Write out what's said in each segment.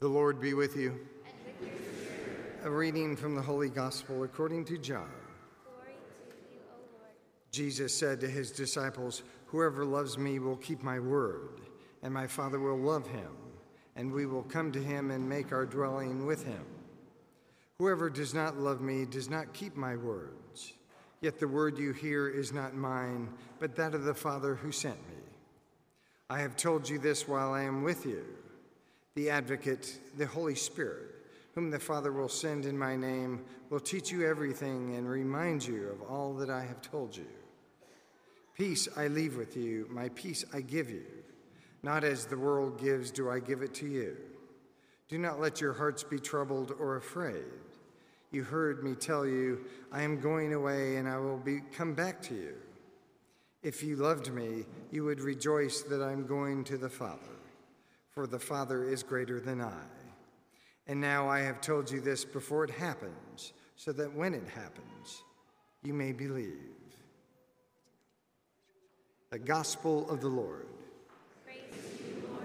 The Lord be with you. A reading from the Holy Gospel according to John. Glory to you, O Lord. Jesus said to his disciples, Whoever loves me will keep my word, and my Father will love him, and we will come to him and make our dwelling with him. Whoever does not love me does not keep my words. Yet the word you hear is not mine, but that of the Father who sent me. I have told you this while I am with you. The advocate, the Holy Spirit, whom the Father will send in my name, will teach you everything and remind you of all that I have told you. Peace I leave with you, my peace I give you. Not as the world gives, do I give it to you. Do not let your hearts be troubled or afraid. You heard me tell you, I am going away and I will be, come back to you. If you loved me, you would rejoice that I'm going to the Father, for the Father is greater than I. And now I have told you this before it happens, so that when it happens, you may believe. The Gospel of the Lord. Lord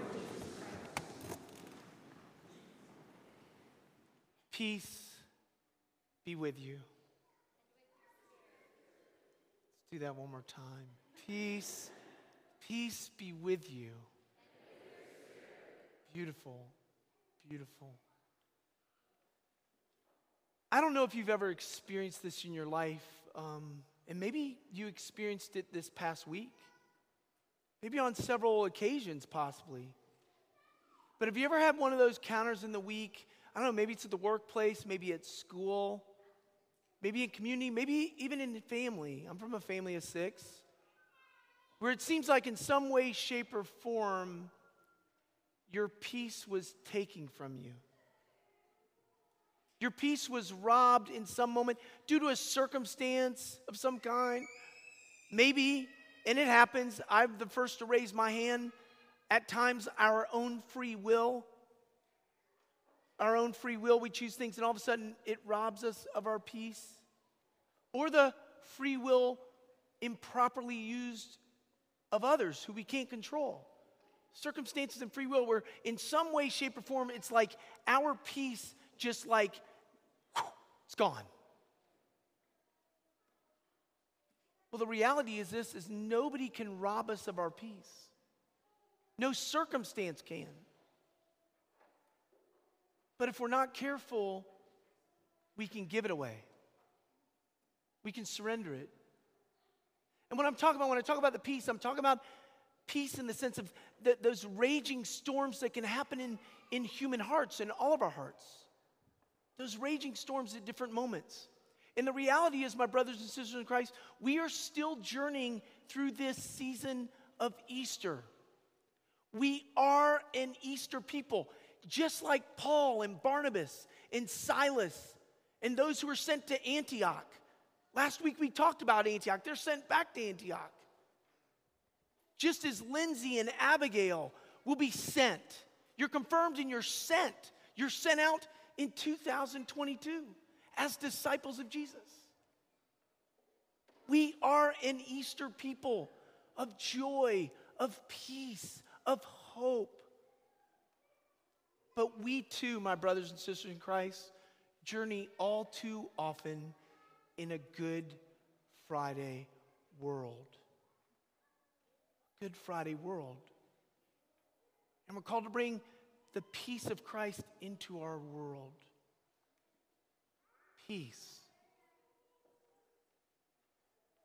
Peace be with you. Let's do that one more time. Peace, peace be with you. Beautiful, beautiful. I don't know if you've ever experienced this in your life, um, and maybe you experienced it this past week, maybe on several occasions, possibly. But have you ever had one of those counters in the week? I don't know, maybe it's at the workplace, maybe at school, maybe in community, maybe even in family. I'm from a family of six, where it seems like in some way, shape, or form, your peace was taken from you. Your peace was robbed in some moment due to a circumstance of some kind. Maybe, and it happens, I'm the first to raise my hand, at times our own free will. Our own free will, we choose things, and all of a sudden it robs us of our peace. Or the free will improperly used of others who we can't control. Circumstances and free will, where in some way, shape, or form, it's like our peace just like it's gone. Well, the reality is this is nobody can rob us of our peace. No circumstance can. But if we're not careful, we can give it away. We can surrender it. And what I'm talking about when I talk about the peace, I'm talking about peace in the sense of the, those raging storms that can happen in, in human hearts, in all of our hearts. Those raging storms at different moments. And the reality is, my brothers and sisters in Christ, we are still journeying through this season of Easter. We are an Easter people, just like Paul and Barnabas and Silas and those who were sent to Antioch. Last week we talked about Antioch. They're sent back to Antioch. Just as Lindsay and Abigail will be sent. You're confirmed and you're sent. You're sent out in 2022 as disciples of Jesus. We are an Easter people of joy, of peace, of hope. But we too, my brothers and sisters in Christ, journey all too often in a Good Friday world. Good Friday world. And we're called to bring the peace of Christ into our world. Peace.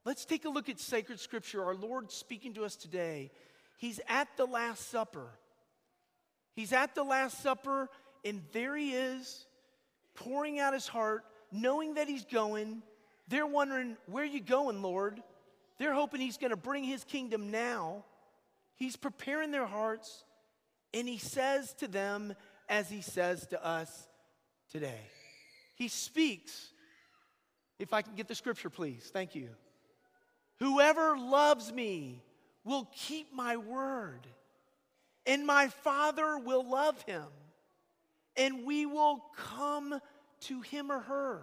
Let's take a look at sacred scripture. Our Lord speaking to us today. He's at the Last Supper. He's at the Last Supper, and there he is, pouring out his heart, knowing that he's going. They're wondering, Where are you going, Lord? They're hoping he's going to bring his kingdom now. He's preparing their hearts, and he says to them, as he says to us today. He speaks. If I can get the scripture, please. Thank you. Whoever loves me will keep my word, and my Father will love him, and we will come to him or her.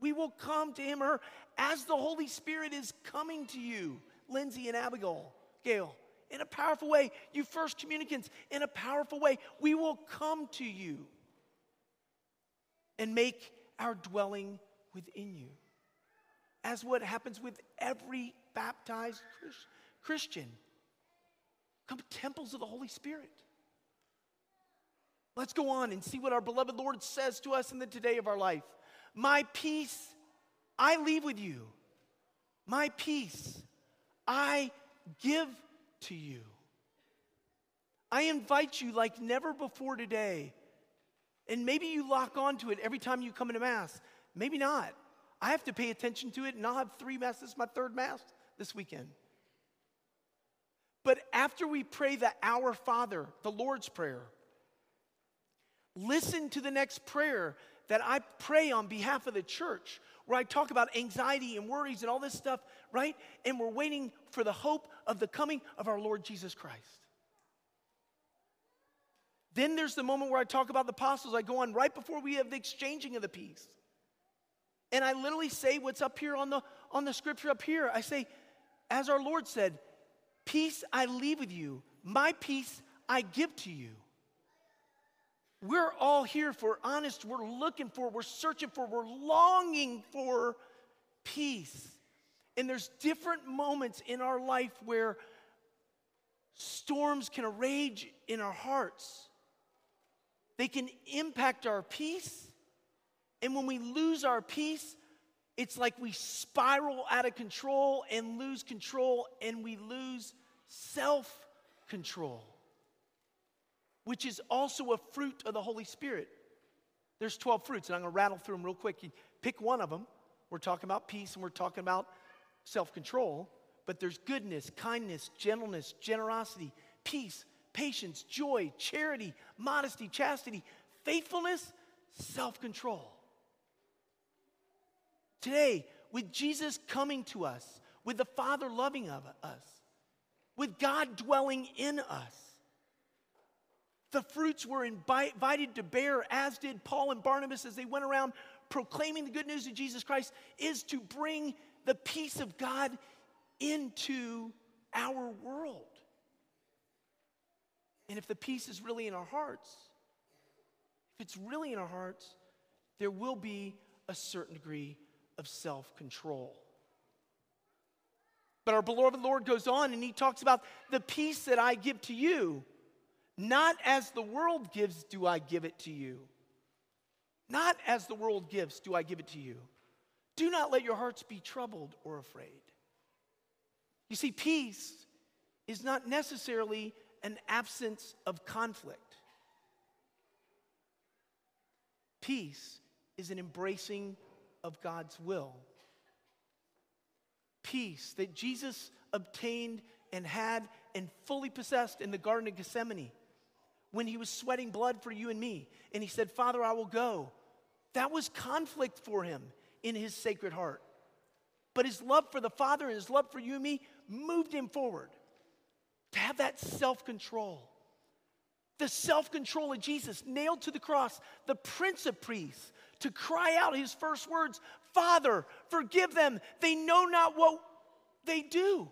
We will come to him or her as the Holy Spirit is coming to you, Lindsay and Abigail, Gail, in a powerful way. You first communicants in a powerful way. We will come to you and make our dwelling within you. As what happens with every baptized Christian. Come temples of the Holy Spirit. Let's go on and see what our beloved Lord says to us in the today of our life. My peace I leave with you. My peace I give to you. I invite you like never before today. And maybe you lock onto it every time you come into Mass. Maybe not. I have to pay attention to it, and I'll have three Masses, my third Mass this weekend. But after we pray the Our Father, the Lord's Prayer, listen to the next prayer that I pray on behalf of the church, where I talk about anxiety and worries and all this stuff, right? And we're waiting for the hope of the coming of our Lord Jesus Christ. Then there's the moment where I talk about the apostles. I go on right before we have the exchanging of the peace. And I literally say what's up here on the, on the scripture up here. I say, as our Lord said, Peace I leave with you, my peace I give to you. We're all here for honest, we're looking for, we're searching for, we're longing for peace. And there's different moments in our life where storms can rage in our hearts. They can impact our peace. And when we lose our peace, it's like we spiral out of control and lose control, and we lose self control, which is also a fruit of the Holy Spirit. There's 12 fruits, and I'm to rattle through them real quick. You pick one of them. We're talking about peace and we're talking about self control, but there's goodness, kindness, gentleness, generosity, peace, patience, joy, charity, modesty, chastity, faithfulness, self control. Today, with Jesus coming to us, with the Father loving of us, with God dwelling in us, the fruits were invited to bear, as did Paul and Barnabas as they went around proclaiming the good news of Jesus Christ, is to bring the peace of God into our world. And if the peace is really in our hearts, if it's really in our hearts, there will be a certain degree of self control. But our beloved Lord goes on and he talks about the peace that I give to you. Not as the world gives, do I give it to you. Not as the world gives, do I give it to you. Do not let your hearts be troubled or afraid. You see, peace is not necessarily an absence of conflict. Peace is an embracing of God's will. Peace that Jesus obtained and had and fully possessed in the Garden of Gethsemane when he was sweating blood for you and me. And he said, Father, I will go. That was conflict for him in his sacred heart. But his love for the Father and his love for you and me moved him forward to have that self control. The self control of Jesus nailed to the cross, the Prince of Priests, to cry out his first words Father, forgive them. They know not what they do.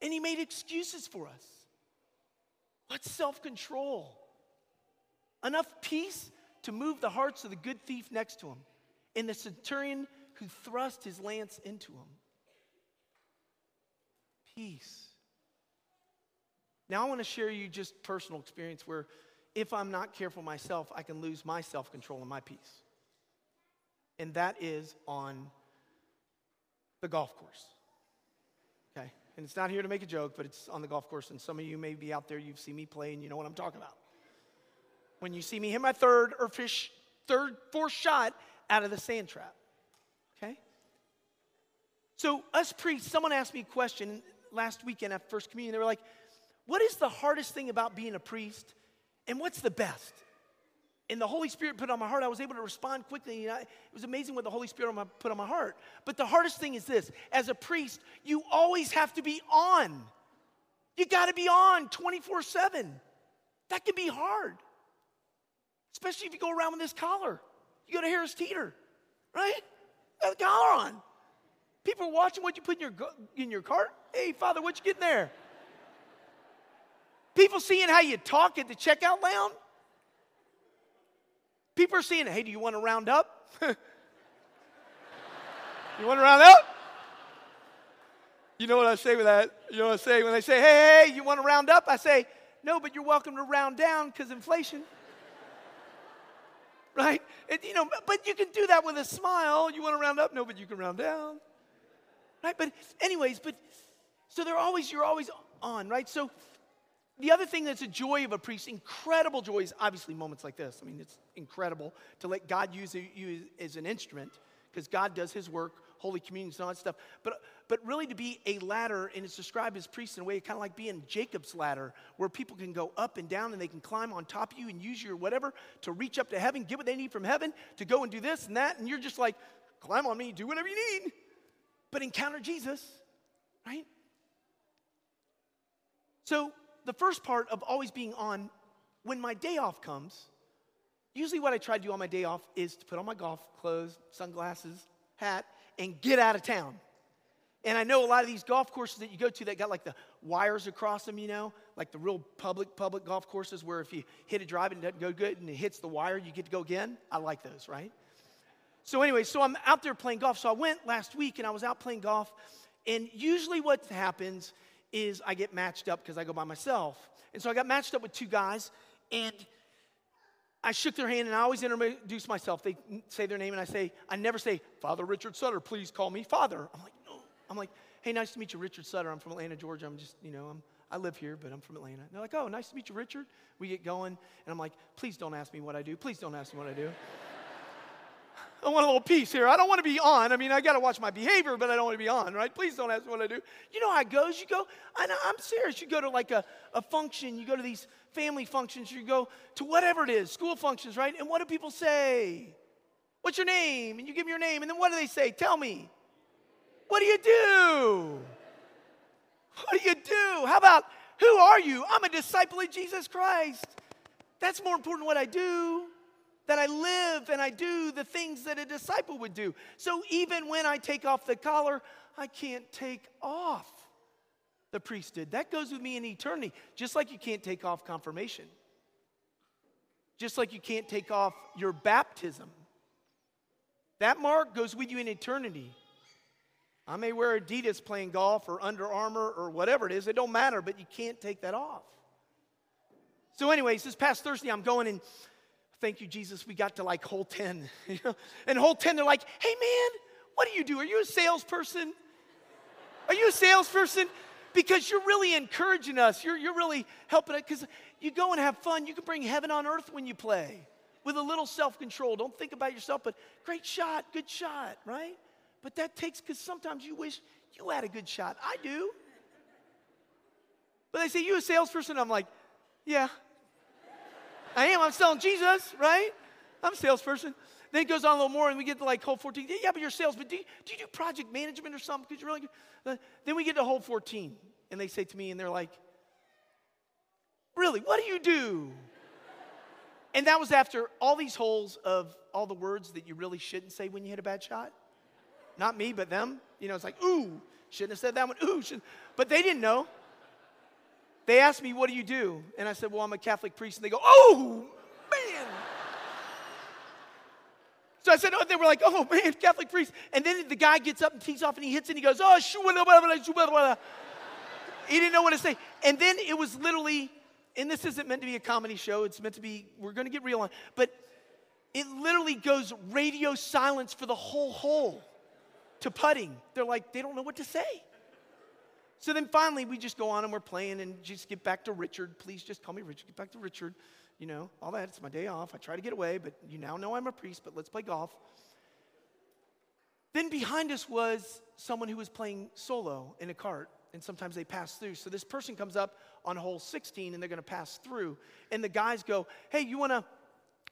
And he made excuses for us. What self control? Enough peace to move the hearts of the good thief next to him and the centurion who thrust his lance into him. Peace. Now, I want to share you just personal experience where if I'm not careful myself, I can lose my self control and my peace and that is on the golf course. And it's not here to make a joke, but it's on the golf course. And some of you may be out there, you've seen me play, and you know what I'm talking about. When you see me hit my third or fish, third, fourth shot out of the sand trap. Okay? So, us priests, someone asked me a question last weekend at First Communion. They were like, What is the hardest thing about being a priest? And what's the best? And the Holy Spirit put on my heart, I was able to respond quickly. It was amazing what the Holy Spirit put on my heart. But the hardest thing is this as a priest, you always have to be on. You got to be on 24 7. That can be hard, especially if you go around with this collar. You go to Harris Teeter, right? Got the collar on. People are watching what you put in your, in your cart. Hey, Father, what you getting there? People seeing how you talk at the checkout lounge. People are seeing, hey, do you want to round up? you want to round up? You know what I say with that? You know what I say when they say, hey, hey, you want to round up? I say, no, but you're welcome to round down because inflation. right? And, you know, but you can do that with a smile. You want to round up? No, but you can round down. Right? But anyways, but so they're always, you're always on, right? So the other thing that's a joy of a priest, incredible joy, is obviously moments like this. I mean, it's incredible to let God use you as an instrument because God does his work, Holy Communion, and all that stuff. But, but really to be a ladder, and it's described as priests in a way kind of like being Jacob's ladder, where people can go up and down and they can climb on top of you and use your whatever to reach up to heaven, get what they need from heaven, to go and do this and that. And you're just like, climb on me, do whatever you need. But encounter Jesus, right? So the first part of always being on, when my day off comes, usually what I try to do on my day off is to put on my golf clothes, sunglasses, hat, and get out of town. And I know a lot of these golf courses that you go to that got like the wires across them, you know, like the real public public golf courses where if you hit a drive and it doesn't go good and it hits the wire, you get to go again. I like those, right? So anyway, so I'm out there playing golf. So I went last week and I was out playing golf, and usually what happens is I get matched up because I go by myself. And so I got matched up with two guys, and I shook their hand, and I always introduce myself. They say their name, and I say, I never say, Father Richard Sutter, please call me Father. I'm like, no. I'm like, hey, nice to meet you, Richard Sutter. I'm from Atlanta, Georgia. I'm just, you know, I'm, I live here, but I'm from Atlanta. And they're like, oh, nice to meet you, Richard. We get going, and I'm like, please don't ask me what I do. Please don't ask me what I do. I want a little peace here. I don't want to be on. I mean, I got to watch my behavior, but I don't want to be on, right? Please don't ask me what I do. You know how it goes. You go, I know, I'm serious. You go to like a, a function, you go to these family functions, you go to whatever it is, school functions, right? And what do people say? What's your name? And you give them your name, and then what do they say? Tell me. What do you do? What do you do? How about, who are you? I'm a disciple of Jesus Christ. That's more important than what I do that I live and I do the things that a disciple would do. So even when I take off the collar, I can't take off the priesthood. That goes with me in eternity, just like you can't take off confirmation, just like you can't take off your baptism. That mark goes with you in eternity. I may wear Adidas playing golf or Under Armour or whatever it is, it don't matter, but you can't take that off. So, anyways, this past Thursday, I'm going and Thank you, Jesus. We got to like hole 10. You know? And hole 10, they're like, hey man, what do you do? Are you a salesperson? Are you a salesperson? Because you're really encouraging us. You're, you're really helping us because you go and have fun. You can bring heaven on earth when you play with a little self control. Don't think about yourself, but great shot, good shot, right? But that takes, because sometimes you wish you had a good shot. I do. But they say, You a salesperson? I'm like, Yeah, I am. I'm selling Jesus, right? I'm a salesperson. Then it goes on a little more, and we get to like hole 14. Yeah, but you're sales, but do you, do you do project management or something? Because you're really good. Uh, then we get to hole 14, and they say to me, and they're like, Really, what do you do? And that was after all these holes of all the words that you really shouldn't say when you hit a bad shot. Not me, but them. You know, it's like, ooh, shouldn't have said that one. Ooh, should but they didn't know. They asked me, What do you do? And I said, Well, I'm a Catholic priest. And they go, Oh, man. So I said, Oh, they were like, Oh, man, Catholic priest. And then the guy gets up and tees off and he hits it and he goes, Oh, shoo, blah, blah, blah, blah. He didn't know what to say. And then it was literally, and this isn't meant to be a comedy show, it's meant to be, we're going to get real on, but it literally goes radio silence for the whole hole to putting. They're like, they don't know what to say. So then finally, we just go on and we're playing and just get back to Richard. Please just call me Richard. Get back to Richard. You know, all that. It's my day off. I try to get away, but you now know I'm a priest, but let's play golf. Then behind us was someone who was playing solo in a cart, and sometimes they pass through. So this person comes up on hole 16 and they're going to pass through. And the guys go, Hey, you want to,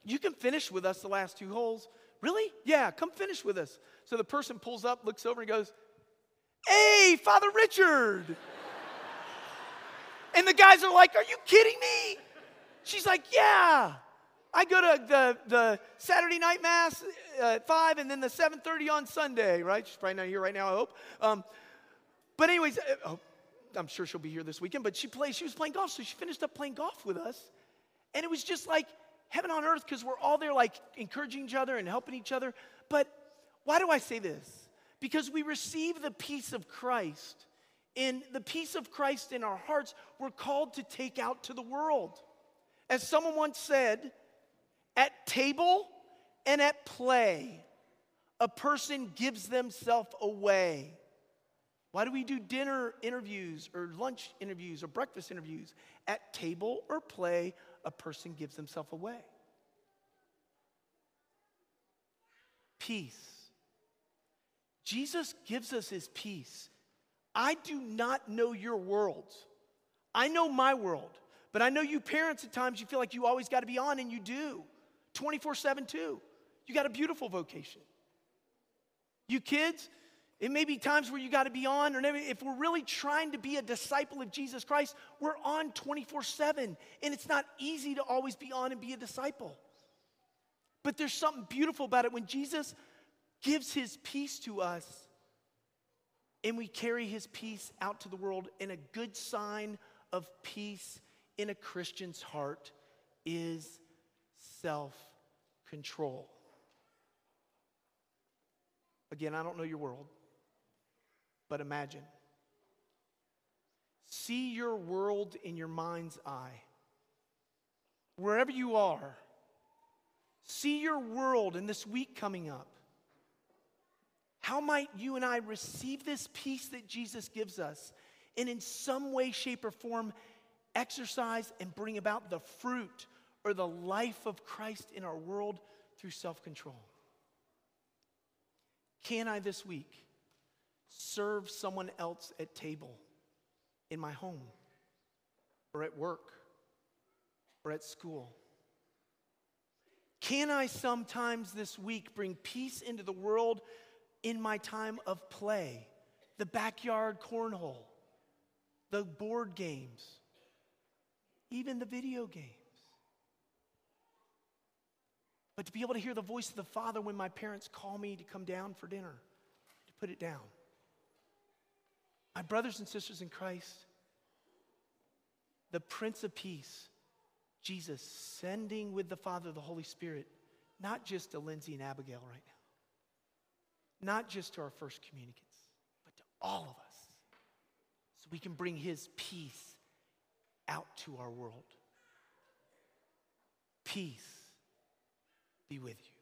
you can finish with us the last two holes. Really? Yeah, come finish with us. So the person pulls up, looks over, and goes, Hey, Father Richard. and the guys are like, Are you kidding me? She's like, Yeah. I go to the, the Saturday night mass at 5 and then the 7.30 on Sunday, right? She's probably not here right now, I hope. Um, but anyways, uh, oh, I'm sure she'll be here this weekend, but she plays, she was playing golf, so she finished up playing golf with us. And it was just like heaven on earth because we're all there like encouraging each other and helping each other. But why do I say this? Because we receive the peace of Christ. In the peace of Christ in our hearts, we're called to take out to the world. As someone once said, at table and at play, a person gives themselves away. Why do we do dinner interviews or lunch interviews or breakfast interviews? At table or play, a person gives themselves away. Peace. Jesus gives us his peace. I do not know your world. I know my world, but I know you parents at times you feel like you always got to be on, and you do 24 7 too. You got a beautiful vocation. You kids, it may be times where you got to be on, or if we're really trying to be a disciple of Jesus Christ, we're on 24 7. And it's not easy to always be on and be a disciple. But there's something beautiful about it when Jesus gives his peace to us and we carry his peace out to the world. And a good sign of peace in a Christian's heart is self control. Again, I don't know your world. But imagine. See your world in your mind's eye. Wherever you are, see your world in this week coming up. How might you and I receive this peace that Jesus gives us and in some way, shape, or form exercise and bring about the fruit or the life of Christ in our world through self control? Can I this week serve someone else at table in my home or at work or at school? Can I sometimes this week bring peace into the world in my time of play? The backyard cornhole, the board games, even the video games. But to be able to hear the voice of the Father when my parents call me to come down for dinner, to put it down. My brothers and sisters in Christ, the Prince of Peace, Jesus, sending with the Father the Holy Spirit, not just to Lindsay and Abigail right now, not just to our first communicants, but to all of us, so we can bring His peace out to our world. Peace be with you.